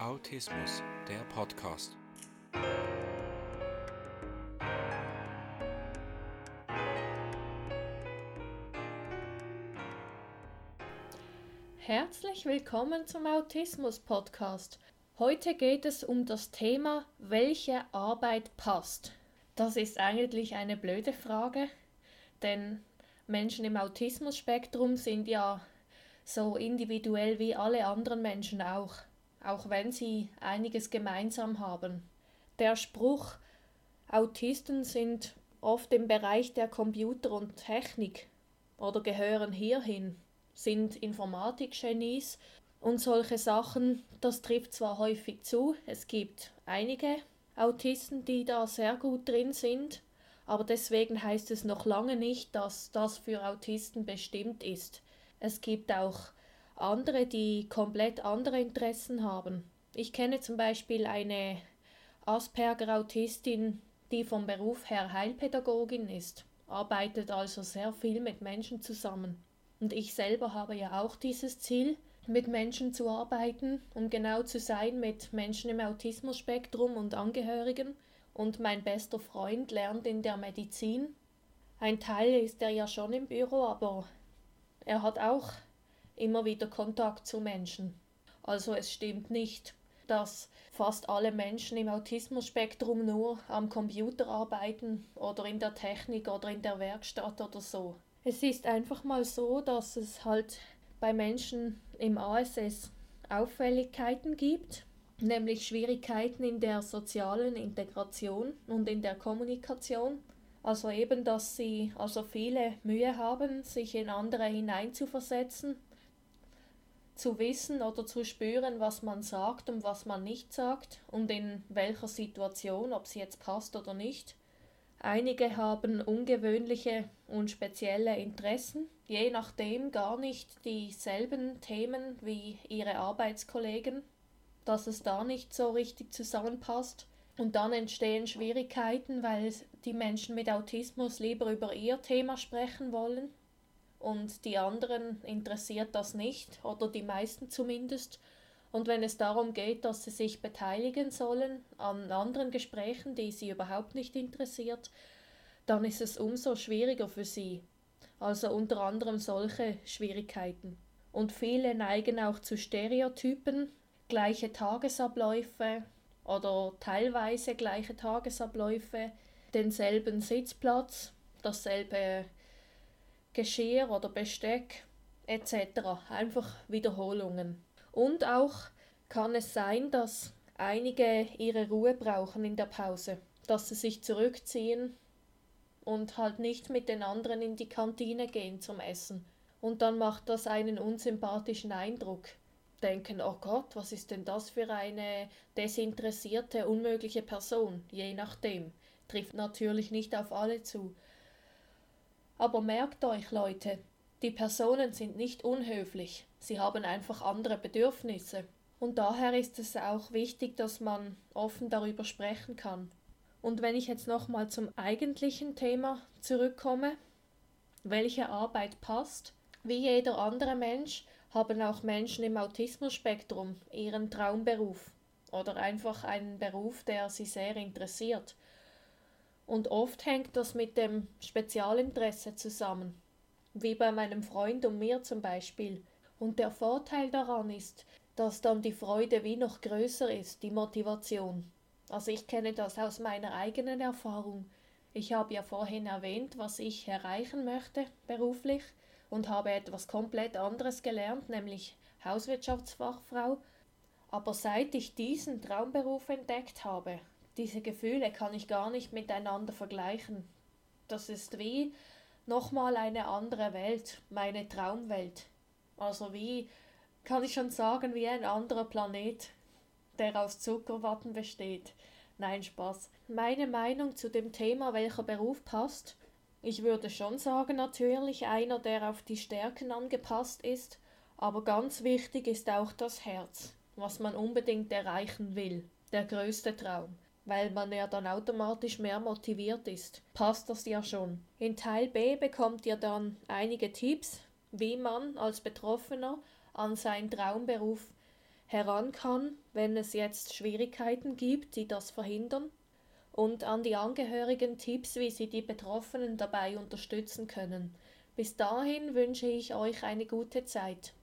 Autismus, der Podcast. Herzlich willkommen zum Autismus Podcast. Heute geht es um das Thema, welche Arbeit passt. Das ist eigentlich eine blöde Frage, denn Menschen im Autismus-Spektrum sind ja so individuell wie alle anderen Menschen auch, auch wenn sie einiges gemeinsam haben. Der Spruch Autisten sind oft im Bereich der Computer und Technik oder gehören hierhin, sind Informatikgenies und solche Sachen, das trifft zwar häufig zu, es gibt einige Autisten, die da sehr gut drin sind, aber deswegen heißt es noch lange nicht, dass das für Autisten bestimmt ist. Es gibt auch andere, die komplett andere Interessen haben. Ich kenne zum Beispiel eine Asperger-Autistin, die vom Beruf her Heilpädagogin ist, arbeitet also sehr viel mit Menschen zusammen. Und ich selber habe ja auch dieses Ziel, mit Menschen zu arbeiten, um genau zu sein mit Menschen im Autismus-Spektrum und Angehörigen. Und mein bester Freund lernt in der Medizin. Ein Teil ist er ja schon im Büro, aber er hat auch immer wieder Kontakt zu Menschen. Also es stimmt nicht, dass fast alle Menschen im Autismus-Spektrum nur am Computer arbeiten oder in der Technik oder in der Werkstatt oder so. Es ist einfach mal so, dass es halt bei Menschen im ASS Auffälligkeiten gibt, nämlich Schwierigkeiten in der sozialen Integration und in der Kommunikation. Also eben, dass sie also viele Mühe haben, sich in andere hineinzuversetzen, zu wissen oder zu spüren, was man sagt und was man nicht sagt und in welcher Situation, ob sie jetzt passt oder nicht. Einige haben ungewöhnliche und spezielle Interessen, je nachdem gar nicht dieselben Themen wie ihre Arbeitskollegen, dass es da nicht so richtig zusammenpasst. Und dann entstehen Schwierigkeiten, weil die Menschen mit Autismus lieber über ihr Thema sprechen wollen und die anderen interessiert das nicht oder die meisten zumindest. Und wenn es darum geht, dass sie sich beteiligen sollen an anderen Gesprächen, die sie überhaupt nicht interessiert, dann ist es umso schwieriger für sie. Also unter anderem solche Schwierigkeiten. Und viele neigen auch zu Stereotypen, gleiche Tagesabläufe, oder teilweise gleiche Tagesabläufe, denselben Sitzplatz, dasselbe Geschirr oder Besteck etc. Einfach Wiederholungen. Und auch kann es sein, dass einige ihre Ruhe brauchen in der Pause, dass sie sich zurückziehen und halt nicht mit den anderen in die Kantine gehen zum Essen. Und dann macht das einen unsympathischen Eindruck denken, oh Gott, was ist denn das für eine desinteressierte, unmögliche Person, je nachdem. Trifft natürlich nicht auf alle zu. Aber merkt euch, Leute, die Personen sind nicht unhöflich, sie haben einfach andere Bedürfnisse. Und daher ist es auch wichtig, dass man offen darüber sprechen kann. Und wenn ich jetzt nochmal zum eigentlichen Thema zurückkomme, welche Arbeit passt, wie jeder andere Mensch haben auch Menschen im Autismus-Spektrum ihren Traumberuf oder einfach einen Beruf, der sie sehr interessiert. Und oft hängt das mit dem Spezialinteresse zusammen, wie bei meinem Freund und mir zum Beispiel. Und der Vorteil daran ist, dass dann die Freude wie noch größer ist, die Motivation. Also ich kenne das aus meiner eigenen Erfahrung. Ich habe ja vorhin erwähnt, was ich erreichen möchte beruflich und habe etwas komplett anderes gelernt, nämlich Hauswirtschaftsfachfrau. Aber seit ich diesen Traumberuf entdeckt habe, diese Gefühle kann ich gar nicht miteinander vergleichen. Das ist wie nochmal eine andere Welt, meine Traumwelt. Also wie, kann ich schon sagen, wie ein anderer Planet, der aus Zuckerwatten besteht. Nein, Spaß. Meine Meinung zu dem Thema, welcher Beruf passt, ich würde schon sagen, natürlich einer, der auf die Stärken angepasst ist, aber ganz wichtig ist auch das Herz, was man unbedingt erreichen will, der größte Traum, weil man ja dann automatisch mehr motiviert ist. Passt das ja schon. In Teil B bekommt ihr dann einige Tipps, wie man als Betroffener an seinen Traumberuf heran kann, wenn es jetzt Schwierigkeiten gibt, die das verhindern, und an die Angehörigen Tipps, wie sie die Betroffenen dabei unterstützen können. Bis dahin wünsche ich euch eine gute Zeit.